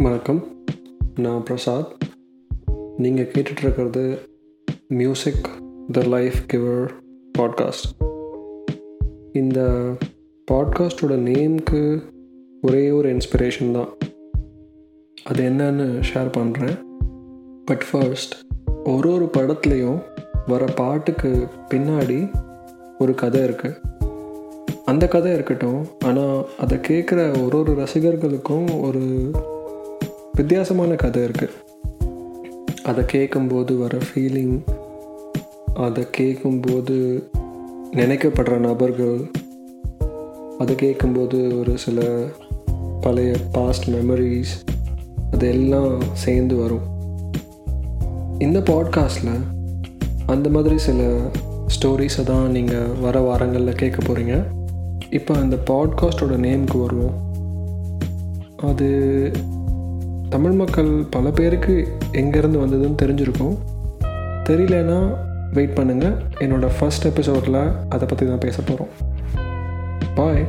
வணக்கம். நான் பிரசாத். நீங்கள் கேட்டுட்ருக்கிறது music the life giver podcast இந்த பாட்காஸ்டோட நேம்க்கு ஒரே ஒரு இன்ஸ்பிரேஷன் தான். அது என்னன்னு ஷேர் பண்ணுறேன் பட் ஃபர்ஸ்ட் ஒரு ஒரு படத்துலேயும் வர பாட்டுக்கு பின்னாடி ஒரு கதை இருக்குது அந்த கதை இருக்கட்டும் ஆனால் அதை கேட்குற ஒரு ஒரு ரசிகர்களுக்கும் ஒரு வித்தியாசமான கதை இருக்குது அதை கேட்கும்போது வர ஃபீலிங் அதை கேட்கும்போது நினைக்கப்படுற நபர்கள் அதை கேட்கும்போது ஒரு சில பழைய பாஸ்ட் மெமரிஸ் அதெல்லாம் சேர்ந்து வரும். இந்த பாட்காஸ்டில் அந்த மாதிரி சில ஸ்டோரிஸை தான் நீங்கள் வர வாரங்களில் கேட்க போகிறீங்க இப்போ அந்த பாட்காஸ்டோட நேமுக்கு வருவோம். அது தமிழ் மக்கள் பல பேருக்கு எங்கேருந்து வந்ததுன்னு தெரிஞ்சிருக்கும். தெரியலனா வெயிட் பண்ணுங்கள் என்னோடய ஃபஸ்ட் எபிசோடில் அதை பற்றி தான் பேச போகிறோம் பாய்